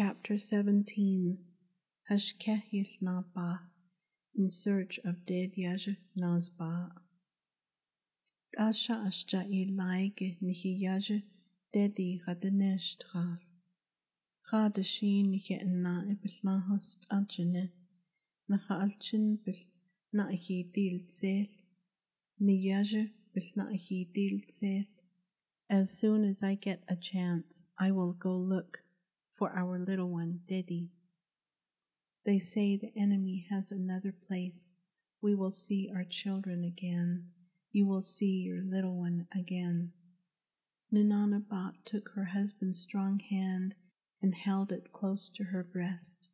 Chapter 17 Hashké Yił Naabaah In Search of Dead Yaja Nazba. Asha Ashja Ilaige Nihi Yaja Dedi Gadaneshtraf Gadashin Nige Na Ibelnahast Aljane Naha Alchin Bil Naihi Dil Tsel. Ni Yaja Bil Naihi Dil Tsel. As soon as I get a chance, I will go look for our little one, Dedi. They say the enemy has another place. We will see our children again. You will see your little one again. Nananabat took her husband's strong hand and held it close to her breast.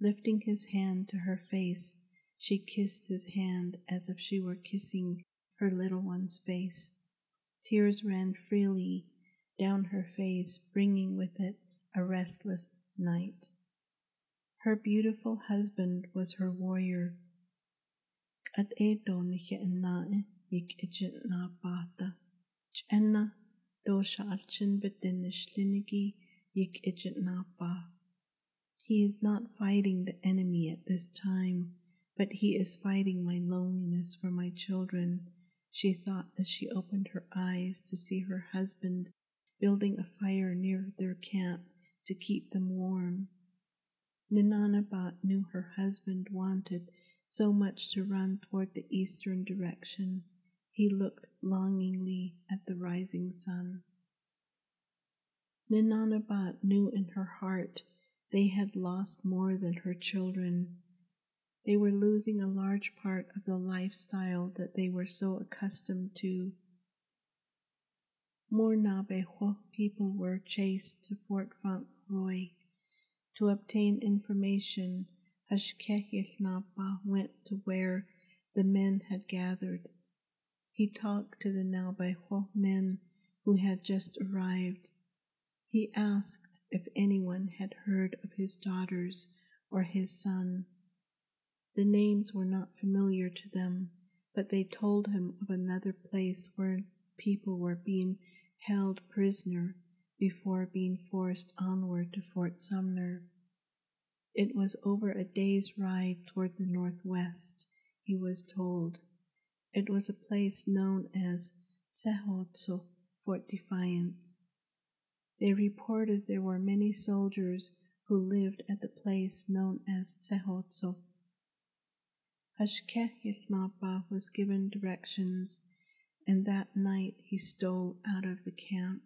Lifting his hand to her face, she kissed his hand as if she were kissing her little one's face. Tears ran freely down her face, bringing with it a restless night. Her beautiful husband was her warrior. At edo nae yik ejit na bata. Chenna dosha alchin bedinish linigi yik ejit na ba. He is not fighting the enemy at this time, but he is fighting my loneliness for my children, she thought as she opened her eyes to see her husband building a fire near their camp to keep them warm. Ninanabat knew her husband wanted so much to run toward the eastern direction. He looked longingly at the rising sun. Ninanabat knew in her heart they had lost more than her children. They were losing a large part of the lifestyle that they were so accustomed to. More Naabeehó people were chased to Fort Fauntleroy. To obtain information, Hashké Yił Naabaah went to where the men had gathered. He talked to the Naabeehó men who had just arrived. He asked if anyone had heard of his daughters or his son. The names were not familiar to them, but they told him of another place where people were being held prisoner before being forced onward to Fort Sumner. It was over a day's ride toward the northwest, he was told. It was a place known as Tsehotso, Fort Defiance. They reported there were many soldiers who lived at the place known as Tsehotso. Hashké Yił Naabaah was given directions and that night he stole out of the camp.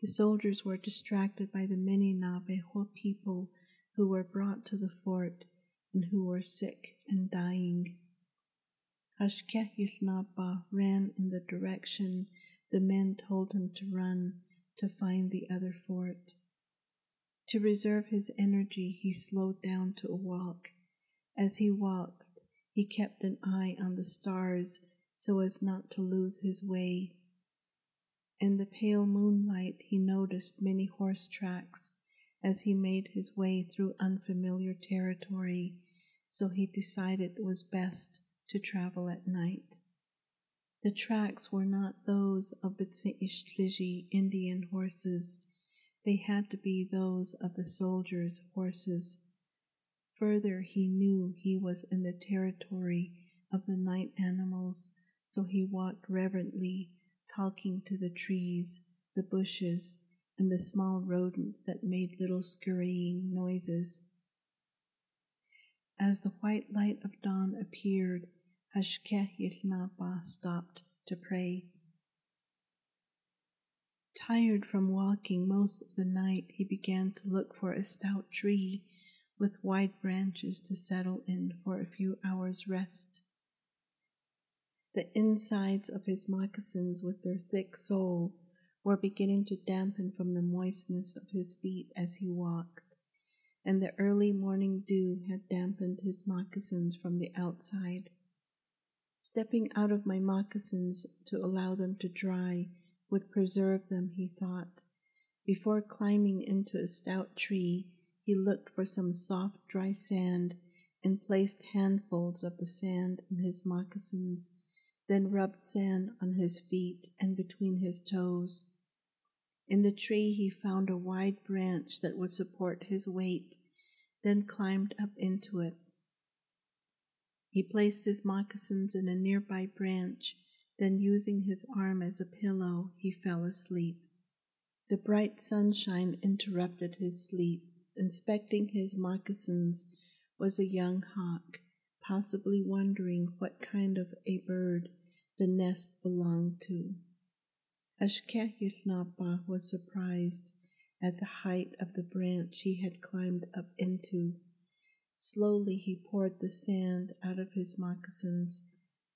The soldiers were distracted by the many Naabeehó people who were brought to the fort and who were sick and dying. Hashké Yił Naabaah ran in the direction the men told him to run to find the other fort. To reserve his energy, he slowed down to a walk. As he walked, he kept an eye on the stars so as not to lose his way. In the pale moonlight, he noticed many horse tracks as he made his way through unfamiliar territory, so he decided it was best to travel at night. The tracks were not those of the Tsi'ishliji Indian horses. They had to be those of the soldiers' horses. Further, he knew he was in the territory of the night animals so he walked reverently, talking to the trees, the bushes, and the small rodents that made little scurrying noises. As the white light of dawn appeared, Hashké Yił Naabaah stopped to pray. Tired from walking most of the night, he began to look for a stout tree with wide branches to settle in for a few hours' rest. The insides of his moccasins, with their thick sole, were beginning to dampen from the moistness of his feet as he walked, and the early morning dew had dampened his moccasins from the outside. Stepping out of my moccasins to allow them to dry would preserve them, he thought. Before climbing into a stout tree, he looked for some soft, dry sand and placed handfuls of the sand in his moccasins then rubbed sand on his feet and between his toes. In the tree he found a wide branch that would support his weight, then climbed up into it. He placed his moccasins in a nearby branch, then using his arm as a pillow, he fell asleep. The bright sunshine interrupted his sleep. Inspecting his moccasins was a young hawk, possibly wondering what kind of a bird the nest belonged to. Hashké Yił Naabaah was surprised at the height of the branch he had climbed up into. Slowly he poured the sand out of his moccasins,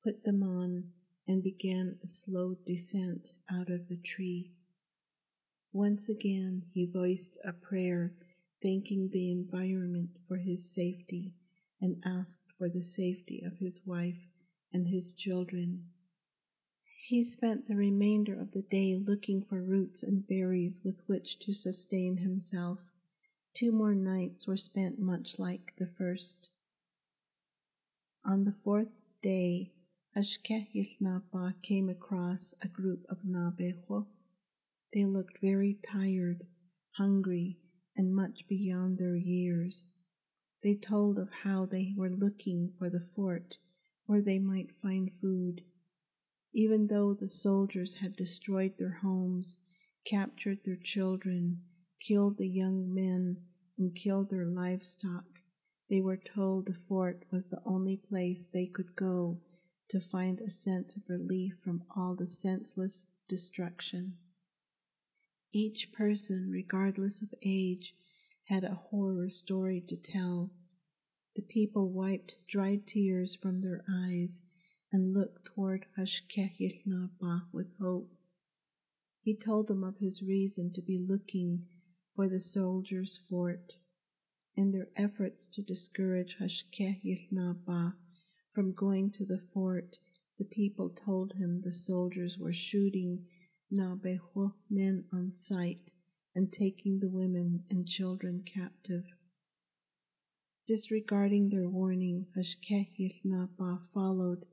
put them on, and began a slow descent out of the tree. Once again he voiced a prayer, thanking the environment for his safety, and asked for the safety of his wife and his children. He spent the remainder of the day looking for roots and berries with which to sustain himself. Two more nights were spent much like the first. On the fourth day, Hashké Yił Naabaah came across a group of Naabeehó they looked very tired, hungry, and much beyond their years. They told of how they were looking for the fort where they might find food. Even though the soldiers had destroyed their homes, captured their children, killed the young men, and killed their livestock, they were told the fort was the only place they could go to find a sense of relief from all the senseless destruction. Each person, regardless of age, had a horror story to tell. The people wiped dry tears from their eyes and looked toward Hashké Yił Naabaah with hope. He told them of his reason to be looking for the soldiers' fort. In their efforts to discourage Hashké Yił Naabaah from going to the fort, the people told him the soldiers were shooting Naabeehó men on sight and taking the women and children captive. Disregarding their warning, Hashké Yił Naabaah followed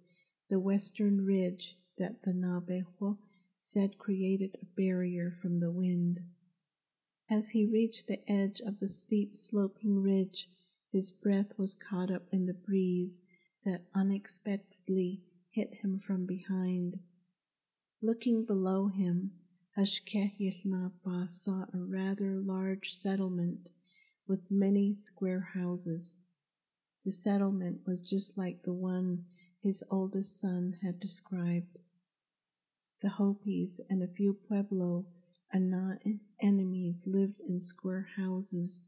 the western ridge that the Naabeehó said created a barrier from the wind. As he reached the edge of the steep sloping ridge, his breath was caught up in the breeze that unexpectedly hit him from behind. Looking below him, Hashké Yił Naabaah saw a rather large settlement with many square houses. The settlement was just like the one his oldest son had described. The Hopis and a few Pueblo Ana enemies lived in square houses,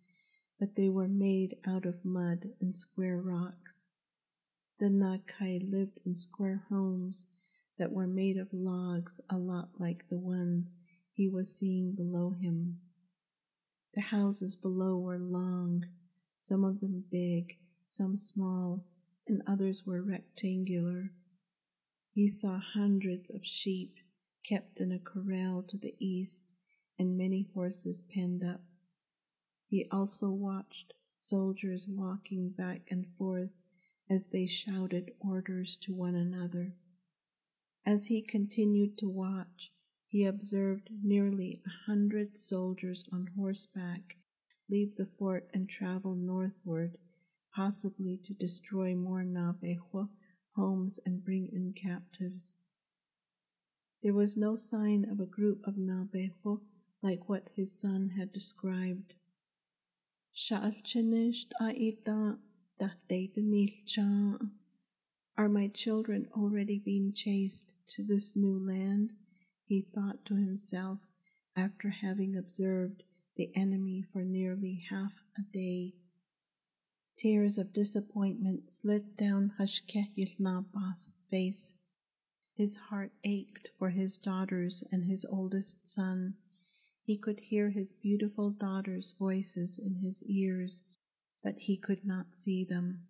but they were made out of mud and square rocks. The Nakai lived in square homes that were made of logs a lot like the ones he was seeing below him. The houses below were long, some of them big, some small, and others were rectangular. He saw hundreds of sheep kept in a corral to the east and many horses penned up. He also watched soldiers walking back and forth as they shouted orders to one another. As he continued to watch, he observed nearly a hundred soldiers on horseback leave the fort and travel northward, possibly to destroy more Naabeehó homes and bring in captives. There was no sign of a group of Naabeehó like what his son had described. Are my children already being chased to this new land? He thought to himself after having observed the enemy for nearly half a day. Tears of disappointment slid down Hashké Yił Naabaah's face. His heart ached for his daughters and his oldest son. He could hear his beautiful daughters' voices in his ears, but he could not see them.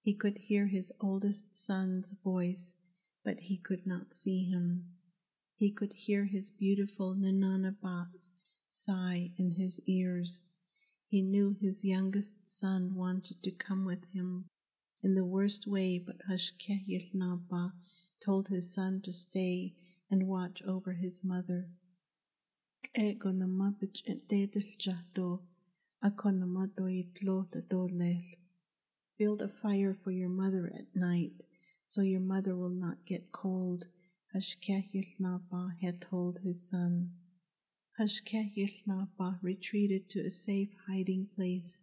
He could hear his oldest son's voice, but he could not see him. He could hear his beautiful Ninanabat's sigh in his ears. He knew his youngest son wanted to come with him in the worst way, but Hashké Yił Naabaah told his son to stay and watch over his mother. Build a fire for your mother at night, so your mother will not get cold. Hashké Yił Naabaah had told his son. Hashké Yił Naabaah retreated to a safe hiding place.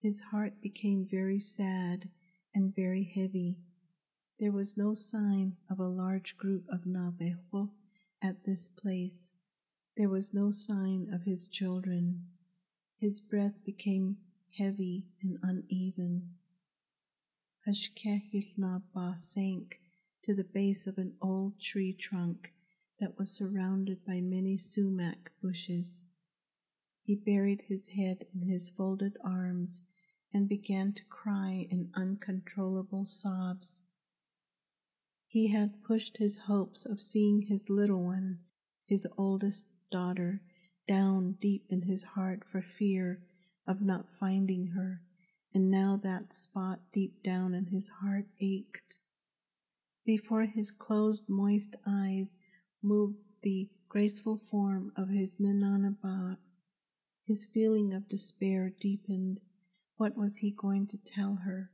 His heart became very sad and very heavy. There was no sign of a large group of Naabeehó at this place. There was no sign of his children. His breath became heavy and uneven. Hashké Yił Naabaah sank to the base of an old tree trunk that was surrounded by many sumac bushes. He buried his head in his folded arms and began to cry in uncontrollable sobs. He had pushed his hopes of seeing his little one, his oldest daughter, down deep in his heart for fear of not finding her and now that spot deep down in his heart ached. Before his closed, moist eyes moved the graceful form of his Ninanaba. His feeling of despair deepened. What was he going to tell her?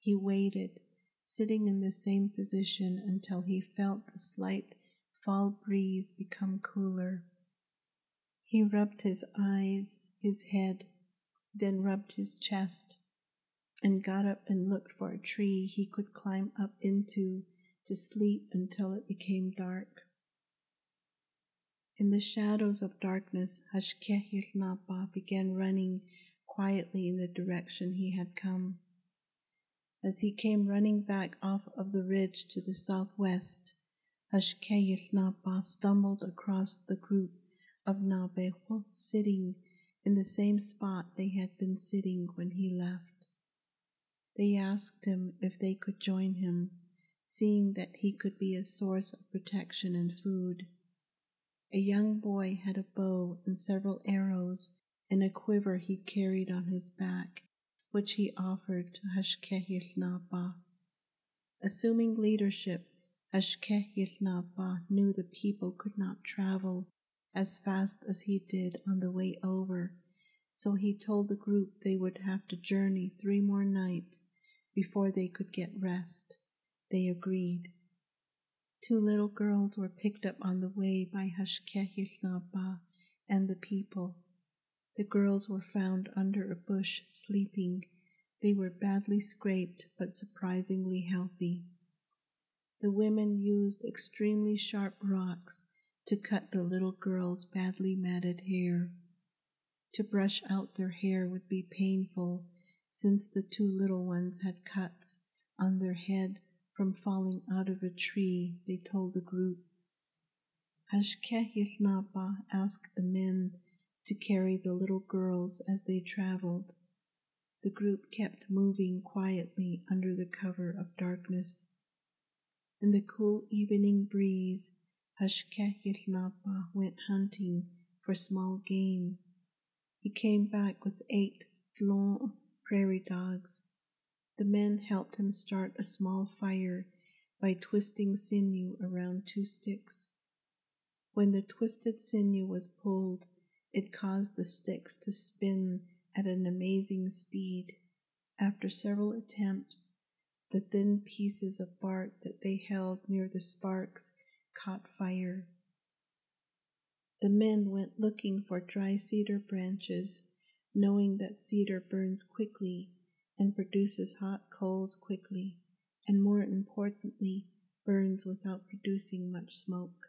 He waited, sitting in the same position until he felt the slight fall breeze become cooler. He rubbed his eyes, his head, then rubbed his chest and got up and looked for a tree he could climb up into to sleep until it became dark. In the shadows of darkness, Hashké Yił Naabaah began running quietly in the direction he had come. As he came running back off of the ridge to the southwest, Hashké Yił Naabaah stumbled across the group of Naabeehó sitting in the same spot they had been sitting when he left. They asked him if they could join him, seeing that he could be a source of protection and food. A young boy had a bow and several arrows and a quiver he carried on his back, which he offered to Hashké Yił Naabaah. Assuming leadership, Hashké Yił Naabaah knew the people could not travel as fast as he did on the way over so he told the group they would have to journey three more nights before they could get rest. They agreed. Two little girls were picked up on the way by Hashké Yił Naabaah and the people. The girls were found under a bush sleeping. They were badly scraped but surprisingly healthy. The women used extremely sharp rocks to cut the little girls' badly matted hair. To brush out their hair would be painful, since the two little ones had cuts on their head from falling out of a tree, they told the group. Hashké Yił Naabaah asked the men to carry the little girls as they traveled. The group kept moving quietly under the cover of darkness. In the cool evening breeze, Hashké Yił Naabaah went hunting for small game. He came back with eight long prairie dogs. The men helped him start a small fire by twisting sinew around two sticks. When the twisted sinew was pulled, it caused the sticks to spin at an amazing speed. After several attempts, the thin pieces of bark that they held near the sparks caught fire. The men went looking for dry cedar branches, knowing that cedar burns quickly and produces hot coals quickly, and more importantly, burns without producing much smoke.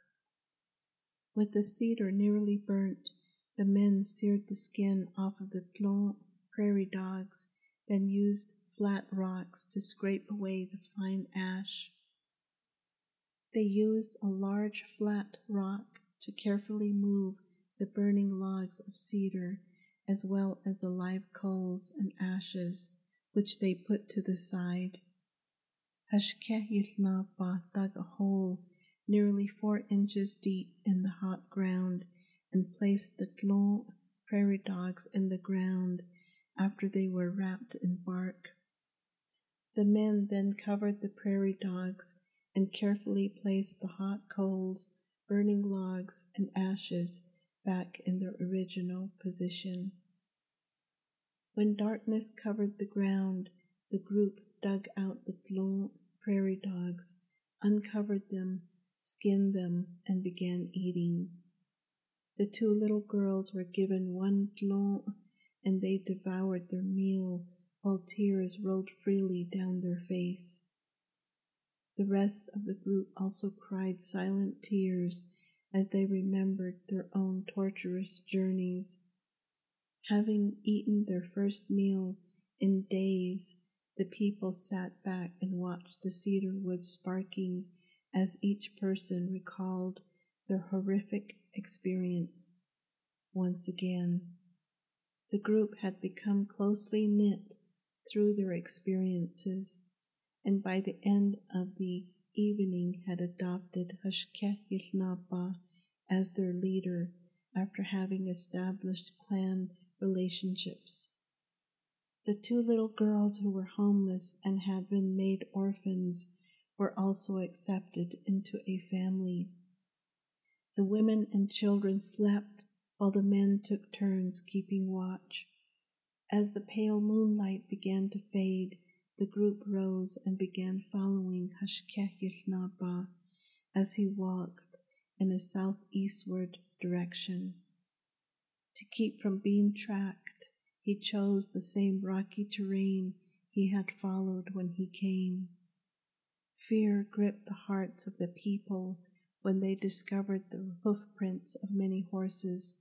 With the cedar nearly burnt, the men seared the skin off of the Tlon prairie dogs, then used flat rocks to scrape away the fine ash. They used a large flat rock to carefully move the burning logs of cedar as well as the live coals and ashes, which they put to the side. Hashké Yił Naabaah dug a hole nearly four inches deep in the hot ground and placed the Tlon prairie dogs in the ground after they were wrapped in bark. The men then covered the prairie dogs and carefully placed the hot coals burning logs and ashes back in their original position. When darkness covered the ground, the group dug out the long prairie dogs, uncovered them, skinned them, and began eating. The two little girls were given one tlon, and they devoured their meal while tears rolled freely down their face. The rest of the group also cried silent tears as they remembered their own torturous journeys. Having eaten their first meal in days, the people sat back and watched the cedar wood sparking as each person recalled their horrific experience once again. The group had become closely knit through their experiences, and by the end of the evening had adopted Hashké Yił Naabaah as their leader after having established clan relationships. The two little girls who were homeless and had been made orphans were also accepted into a family. The women and children slept while the men took turns keeping watch. As the pale moonlight began to fade, the group rose and began following Hashké Yił Naabaah as he walked in a southeastward direction. To keep from being tracked, he chose the same rocky terrain he had followed when he came. Fear gripped the hearts of the people when they discovered the hoofprints of many horses.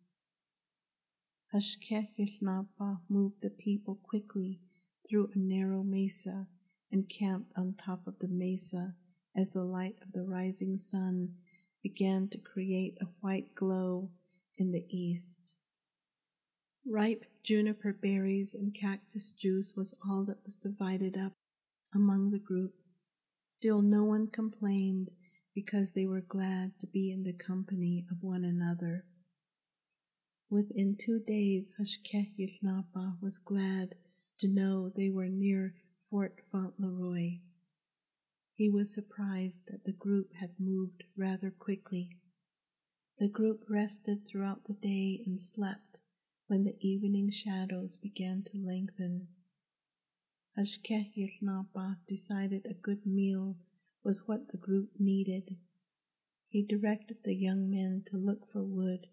Hashké Yił Naabaah moved the people quickly through a narrow mesa and camped on top of the mesa as the light of the rising sun began to create a white glow in the east. Ripe juniper berries and cactus juice was all that was divided up among the group. Still, no one complained because they were glad to be in the company of one another. Within two days, Hashké Yił Naabaah was glad to know they were near Fort Fauntleroy. He was surprised that the group had moved rather quickly. The group rested throughout the day and slept when the evening shadows began to lengthen. Hashké Yił Naabaah decided a good meal was what the group needed. He directed the young men to look for wood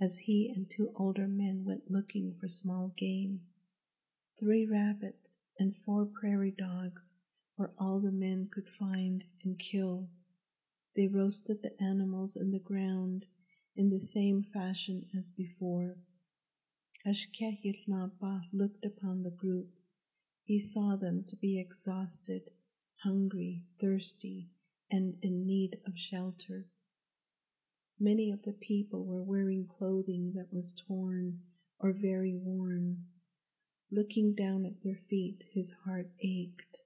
as he and two older men went looking for small game. Three rabbits and four prairie dogs were all the men could find and kill. They roasted the animals in the ground in the same fashion as before. Hashké Yił Naabaah looked upon the group. He saw them to be exhausted, hungry, thirsty, and in need of shelter. Many of the people were wearing clothing that was torn or very worn. Looking down at their feet, his heart ached.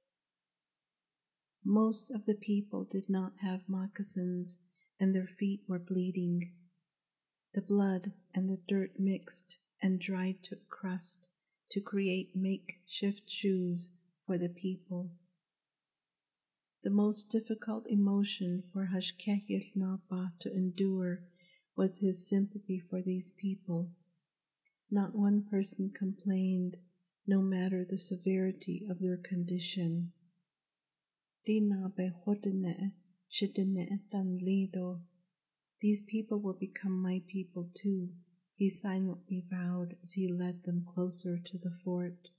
Most of the people did not have moccasins, and their feet were bleeding. The blood and the dirt mixed and dried to crust to create makeshift shoes for the people. The most difficult emotion for Hashké Yił Naabaah to endure was his sympathy for these people. Not one person complained, no matter the severity of their condition. These people will become my people too, he silently vowed as he led them closer to the fort.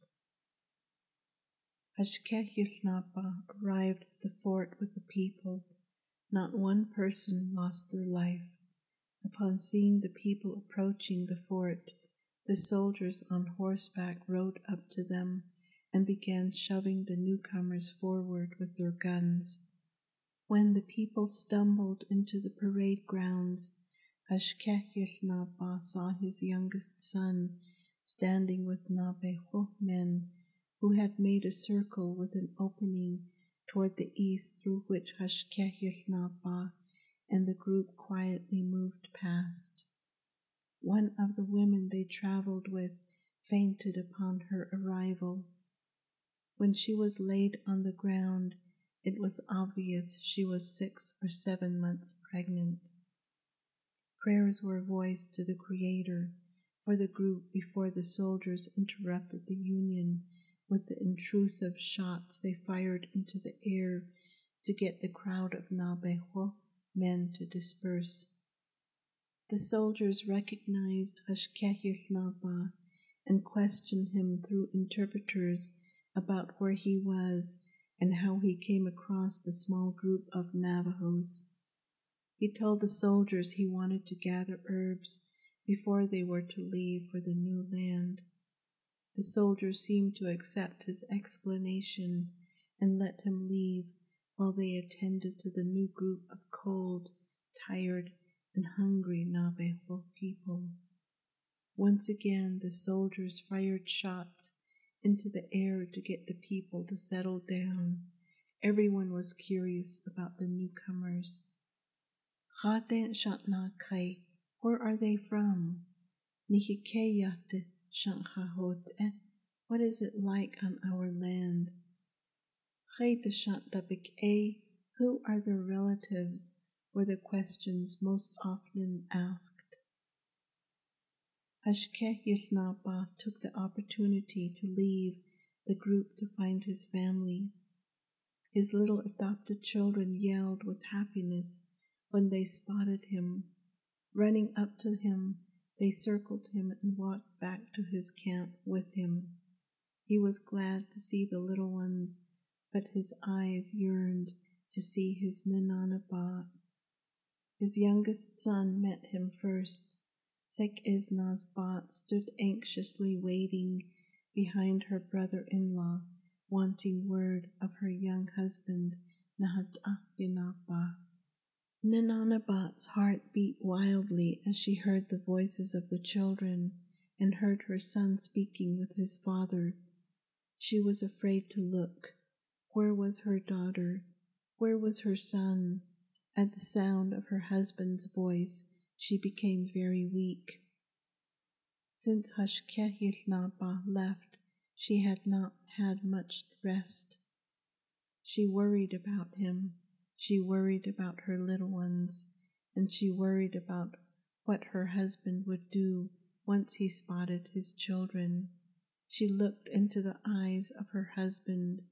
Hashké Yił Naabaah arrived at the fort with the people. Not one person lost their life. Upon seeing the people approaching the fort, the soldiers on horseback rode up to them and began shoving the newcomers forward with their guns. When the people stumbled into the parade grounds, Hashké Yił Naabaah saw his youngest son standing with Naabeehó men who had made a circle with an opening toward the east through which Hashké Yił Naabaah and the group quietly moved past. One of the women they traveled with fainted upon her arrival. When she was laid on the ground, it was obvious she was six or seven months pregnant. Prayers were voiced to the Creator for the group before the soldiers interrupted the union with the intrusive shots they fired into the air to get the crowd of Navajo men to disperse. The soldiers recognized Hashké Yił Naabaah and questioned him through interpreters about where he was and how he came across the small group of Navajos. He told the soldiers he wanted to gather herbs before they were to leave for the new land. The soldiers seemed to accept his explanation and let him leave while they attended to the new group of cold, tired, and hungry Navajo people. Once again, the soldiers fired shots into the air to get the people to settle down. Everyone was curious about the newcomers. Where are they from? What is it like on our land? Who are their relatives? were the questions most often asked. Hashké Yił Naabaah took the opportunity to leave the group to find his family. His little adopted children yelled with happiness when they spotted him. Running up to him, they circled him and walked back to his camp with him. He was glad to see the little ones, but his eyes yearned to see his Ninanabat. His youngest son met him first. Sekesnazbat stood anxiously waiting behind her brother-in-law, wanting word of her young husband, Nahatahinaba. Ninanabat's heart beat wildly as she heard the voices of the children and heard her son speaking with his father. She was afraid to look. Where was her daughter? Where was her son? At the sound of her husband's voice, she became very weak. Since Hashké Yił Naabaah left, she had not had much rest. She worried about him, she worried about her little ones, and she worried about what her husband would do once he spotted his children. She looked into the eyes of her husband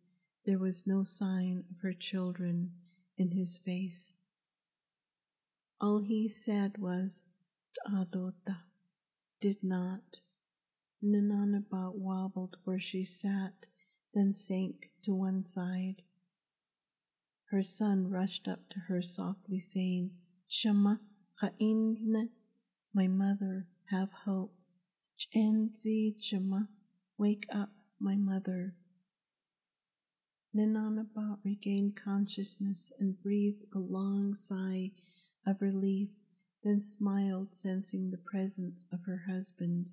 there was no sign of her children in his face. All he said was, T'adota, did not. Ninanabat wobbled where she sat, then sank to one side. Her son rushed up to her softly saying, Shama Cha'inne, my mother, have hope. Chenzi Shama, wake up, my mother. Ninanabat regained consciousness and breathed a long sigh of relief, then smiled, sensing the presence of her husband.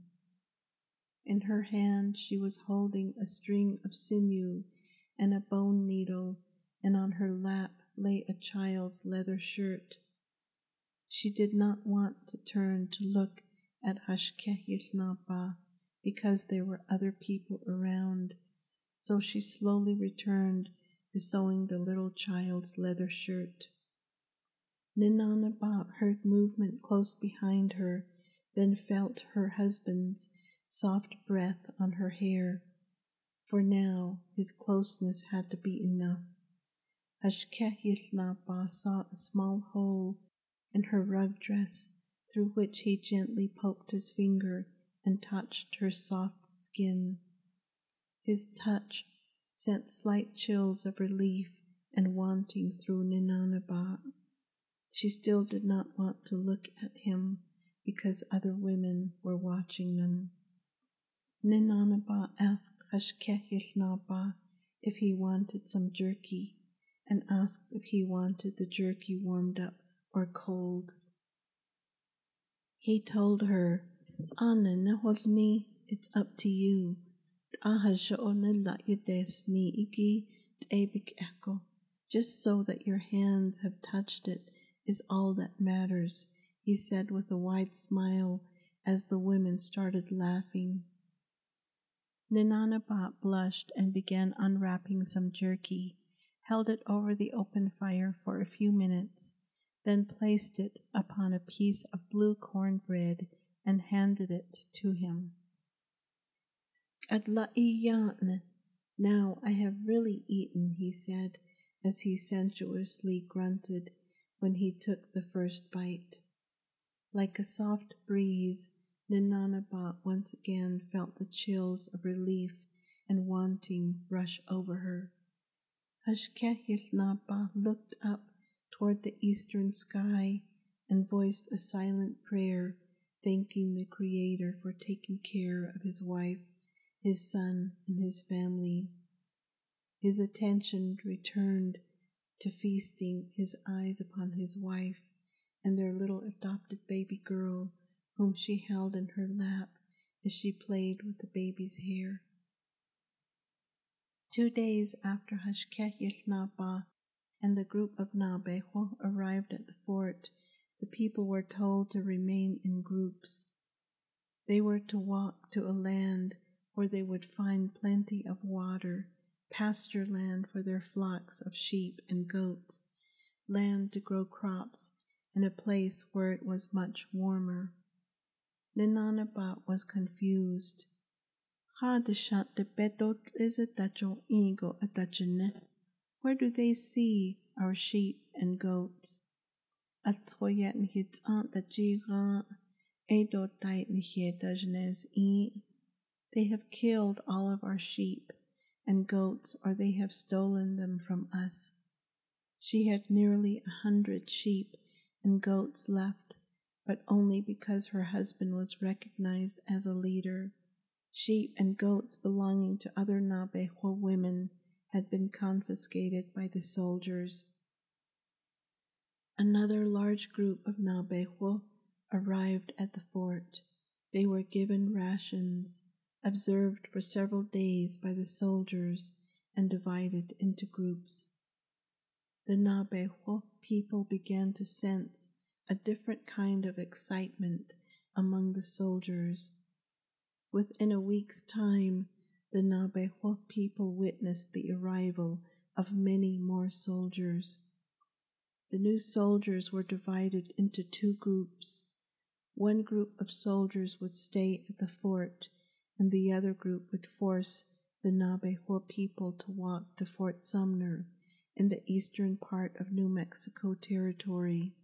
In her hand she was holding a string of sinew and a bone needle, and on her lap lay a child's leather shirt. She did not want to turn to look at Hashké Yił Naabaah because there were other people around so she slowly returned to sewing the little child's leather shirt. Ninanabat heard movement close behind her, then felt her husband's soft breath on her hair, for now his closeness had to be enough. Hashké Yił Naabaah saw a small hole in her rug dress through which he gently poked his finger and touched her soft skin. His touch sent slight chills of relief and wanting through Ninanabat. She still did not want to look at him because other women were watching them. Ninanabat asked Hashké Yił Naabaah if he wanted some jerky and asked if he wanted the jerky warmed up or cold. He told her, Anna it's up to you. Just so that your hands have touched it is all that matters, he said with a wide smile as the women started laughing. Ninanabat blushed and began unwrapping some jerky, held it over the open fire for a few minutes, then placed it upon a piece of blue cornbread and handed it to him. Adla'iyatne, now I have really eaten, he said, as he sensuously grunted when he took the first bite. Like a soft breeze, Ninanabat once again felt the chills of relief and wanting rush over her. Hashké Yił Naabaah looked up toward the eastern sky and voiced a silent prayer, thanking the Creator for taking care of his wife, his son, and his family. His attention returned to feasting his eyes upon his wife and their little adopted baby girl, whom she held in her lap as she played with the baby's hair. Two days after Hashké Yił Naabaah and the group of Naabeehó arrived at the fort, the people were told to remain in groups. They were to walk to a land where they would find plenty of water, pasture land for their flocks of sheep and goats, land to grow crops, and a place where it was much warmer. Ninanabat was confused. Where do they see our sheep and goats? They have killed all of our sheep and goats, or they have stolen them from us. She had nearly a hundred sheep and goats left, but only because her husband was recognized as a leader. Sheep and goats belonging to other Naabeehó women had been confiscated by the soldiers. Another large group of Naabeehó arrived at the fort. They were given rations, observed for several days by the soldiers, and divided into groups. The Naabeehó people began to sense a different kind of excitement among the soldiers. Within a week's time, the Naabeehó people witnessed the arrival of many more soldiers. The new soldiers were divided into two groups. One group of soldiers would stay at the fort, and the other group would force the Naabeehó people to walk to Fort Sumner in the eastern part of New Mexico Territory.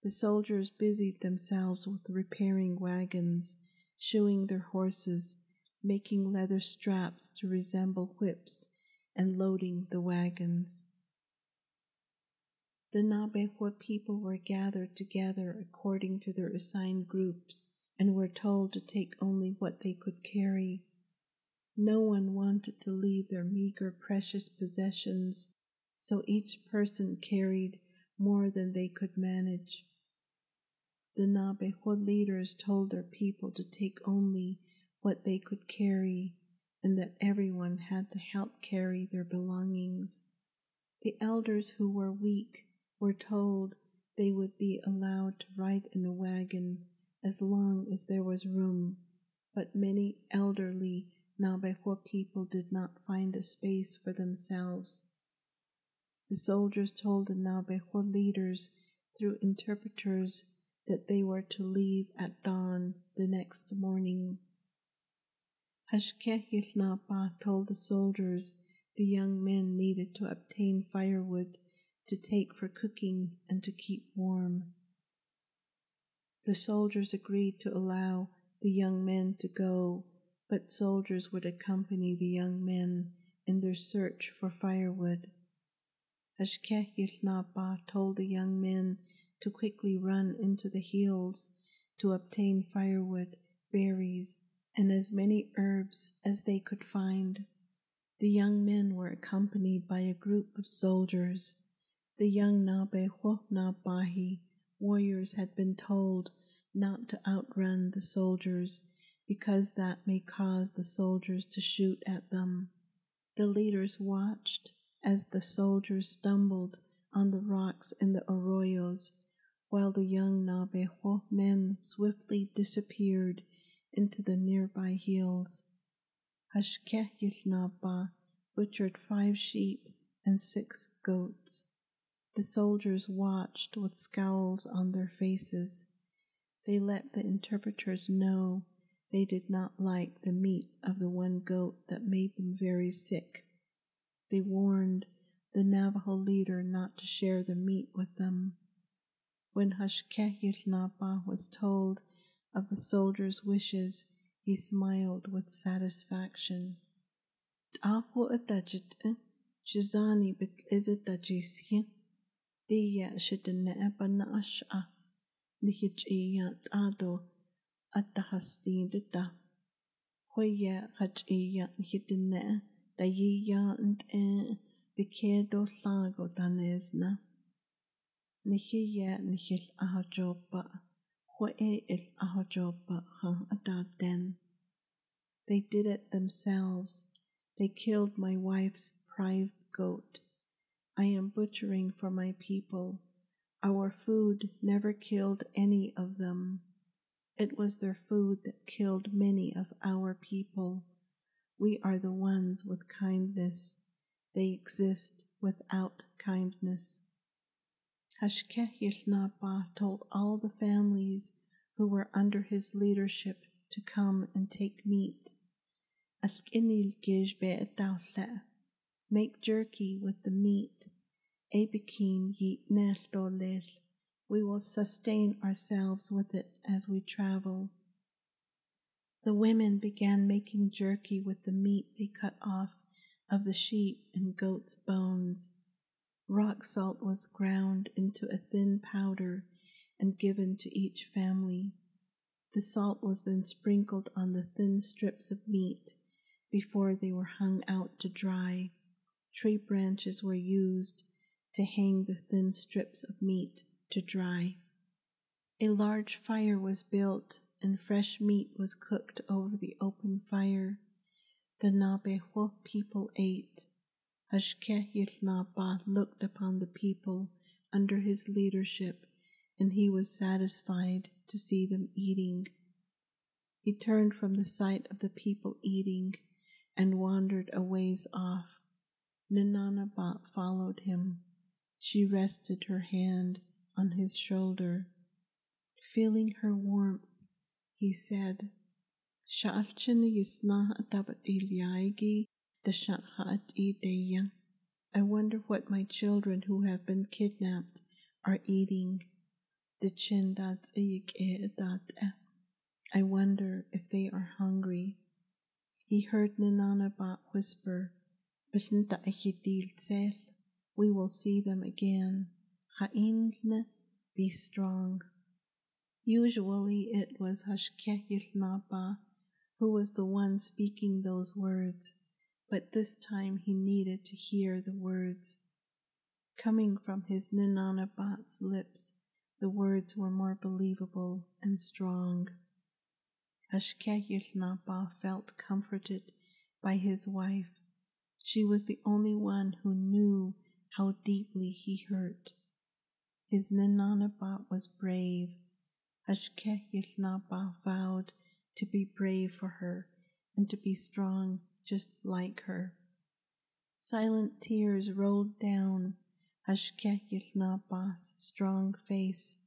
The soldiers busied themselves with repairing wagons shoeing their horses, making leather straps to resemble whips, and loading the wagons. The Naabeehó people were gathered together according to their assigned groups and were told to take only what they could carry. No one wanted to leave their meager, precious possessions, so each person carried more than they could manage. The Naabeehó leaders told their people to take only what they could carry and that everyone had to help carry their belongings. The elders who were weak were told they would be allowed to ride in a wagon as long as there was room, but many elderly Naabeehó people did not find a space for themselves. The soldiers told the Naabeehó leaders through interpreters that they were to leave at dawn the next morning. Hashké Yił Naabaah told the soldiers the young men needed to obtain firewood to take for cooking and to keep warm. The soldiers agreed to allow the young men to go, but soldiers would accompany the young men in their search for firewood. Hashké Yił Naabaah told the young men to quickly run into the hills to obtain firewood, berries, and as many herbs as they could find. The young men were accompanied by a group of soldiers. The young Naabeehó Nabahi warriors had been told not to outrun the soldiers because that may cause the soldiers to shoot at them. The leaders watched as the soldiers stumbled on the rocks in the arroyos while the young Navajo men swiftly disappeared into the nearby hills. Hashké Yił Naabaah butchered five sheep and six goats. The soldiers watched with scowls on their faces. They let the interpreters know they did not like the meat of the one goat that made them very sick. They warned the Navajo leader not to share the meat with them. When Hashké Yił Naabaah was told of the soldier's wishes, he smiled with satisfaction. Ahu adajit eh? shizani bit izit Diya shidana bana asha nihichiya ado atahastindita. Hoya hachiya nihidina dayiya and eh? bikedo lago danesna. Nihiya nihil ahajoba. Hoe il ahajoba ha adaden. They did it themselves. They killed my wife's prized goat. I am butchering for my people. Our food never killed any of them. It was their food that killed many of our people. We are the ones with kindness. They exist without kindness. Hashké Yił Naabaah told all the families who were under his leadership to come and take meat. Make jerky with the meat. Abikin yeet nestoles. We will sustain ourselves with it as we travel. The women began making jerky with the meat they cut off of the sheep and goat's bones. Rock salt was ground into a thin powder and given to each family. The salt was then sprinkled on the thin strips of meat before they were hung out to dry. Tree branches were used to hang the thin strips of meat to dry. A large fire was built and fresh meat was cooked over the open fire. The Naabeehó people ate. Hashké Yił Naabaah looked upon the people under his leadership and he was satisfied to see them eating. He turned from the sight of the people eating and wandered a ways off. Ninanabat followed him. She rested her hand on his shoulder. Feeling her warmth, he said, Sha'alchini yisna atabat ilyaygi dasha'at ideya. I wonder what my children who have been kidnapped are eating. I wonder if they are hungry. He heard Ninanabat whisper, We will see them again. Be strong. Usually it was Hashké Yił Naabaah who was the one speaking those words, but this time he needed to hear the words. Coming from his Ninanabat's lips, the words were more believable and strong. Hashké Yił Naabaah felt comforted by his wife. She was the only one who knew how deeply he hurt. His Ninanabat was brave. Hashké Yił Naabaah vowed to be brave for her and to be strong just like her. Silent tears rolled down Hashké Yił Naabaah's strong face.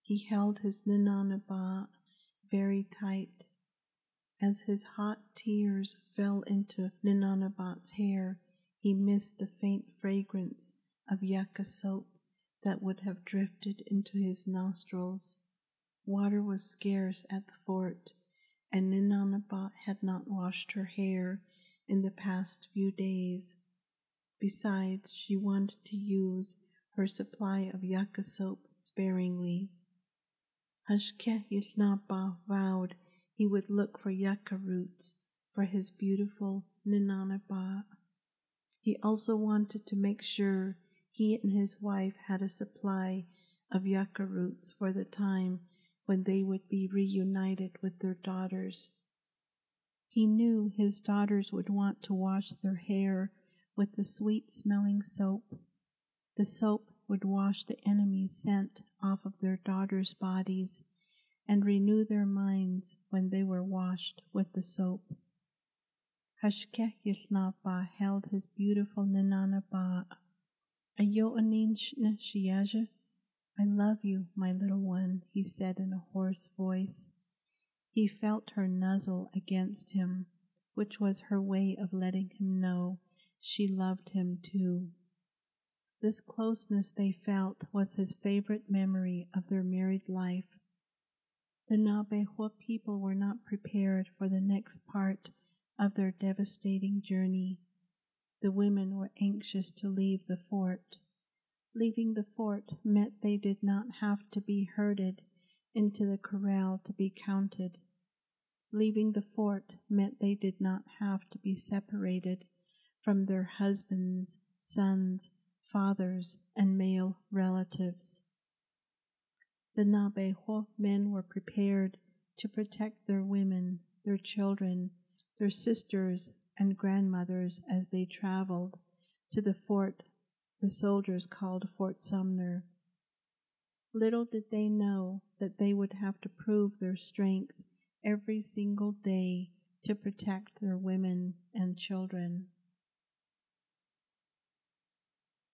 He held his Ninanabat very tight. As his hot tears fell into Ninanabat's hair, he missed the faint fragrance of yucca soap that would have drifted into his nostrils. Water was scarce at the fort, and Ninanabat had not washed her hair in the past few days. Besides, she wanted to use her supply of yucca soap sparingly. Hashké Yił Naabaah vowed he would look for yucca roots for his beautiful Ninanabat. He also wanted to make sure he and his wife had a supply of yucca roots for the time when they would be reunited with their daughters. He knew his daughters would want to wash their hair with the sweet smelling soap. The soap would wash the enemy's scent off of their daughters' bodies and renew their minds when they were washed with the soap. Hashké Yił Naabaah held his beautiful shiaja. I love you, my little one, he said in a hoarse voice. He felt her nuzzle against him, which was her way of letting him know she loved him too. This closeness they felt was his favorite memory of their married life. The Naabeehó people were not prepared for the next part of their devastating journey. The women were anxious to leave the fort. Leaving the fort meant they did not have to be herded into the corral to be counted. Leaving the fort meant they did not have to be separated from their husbands, sons, fathers, and male relatives. The Naabeehó men were prepared to protect their women, their children, their sisters, and grandmothers as they traveled to the fort the soldiers called Fort Sumner. Little did they know that they would have to prove their strength every single day to protect their women and children.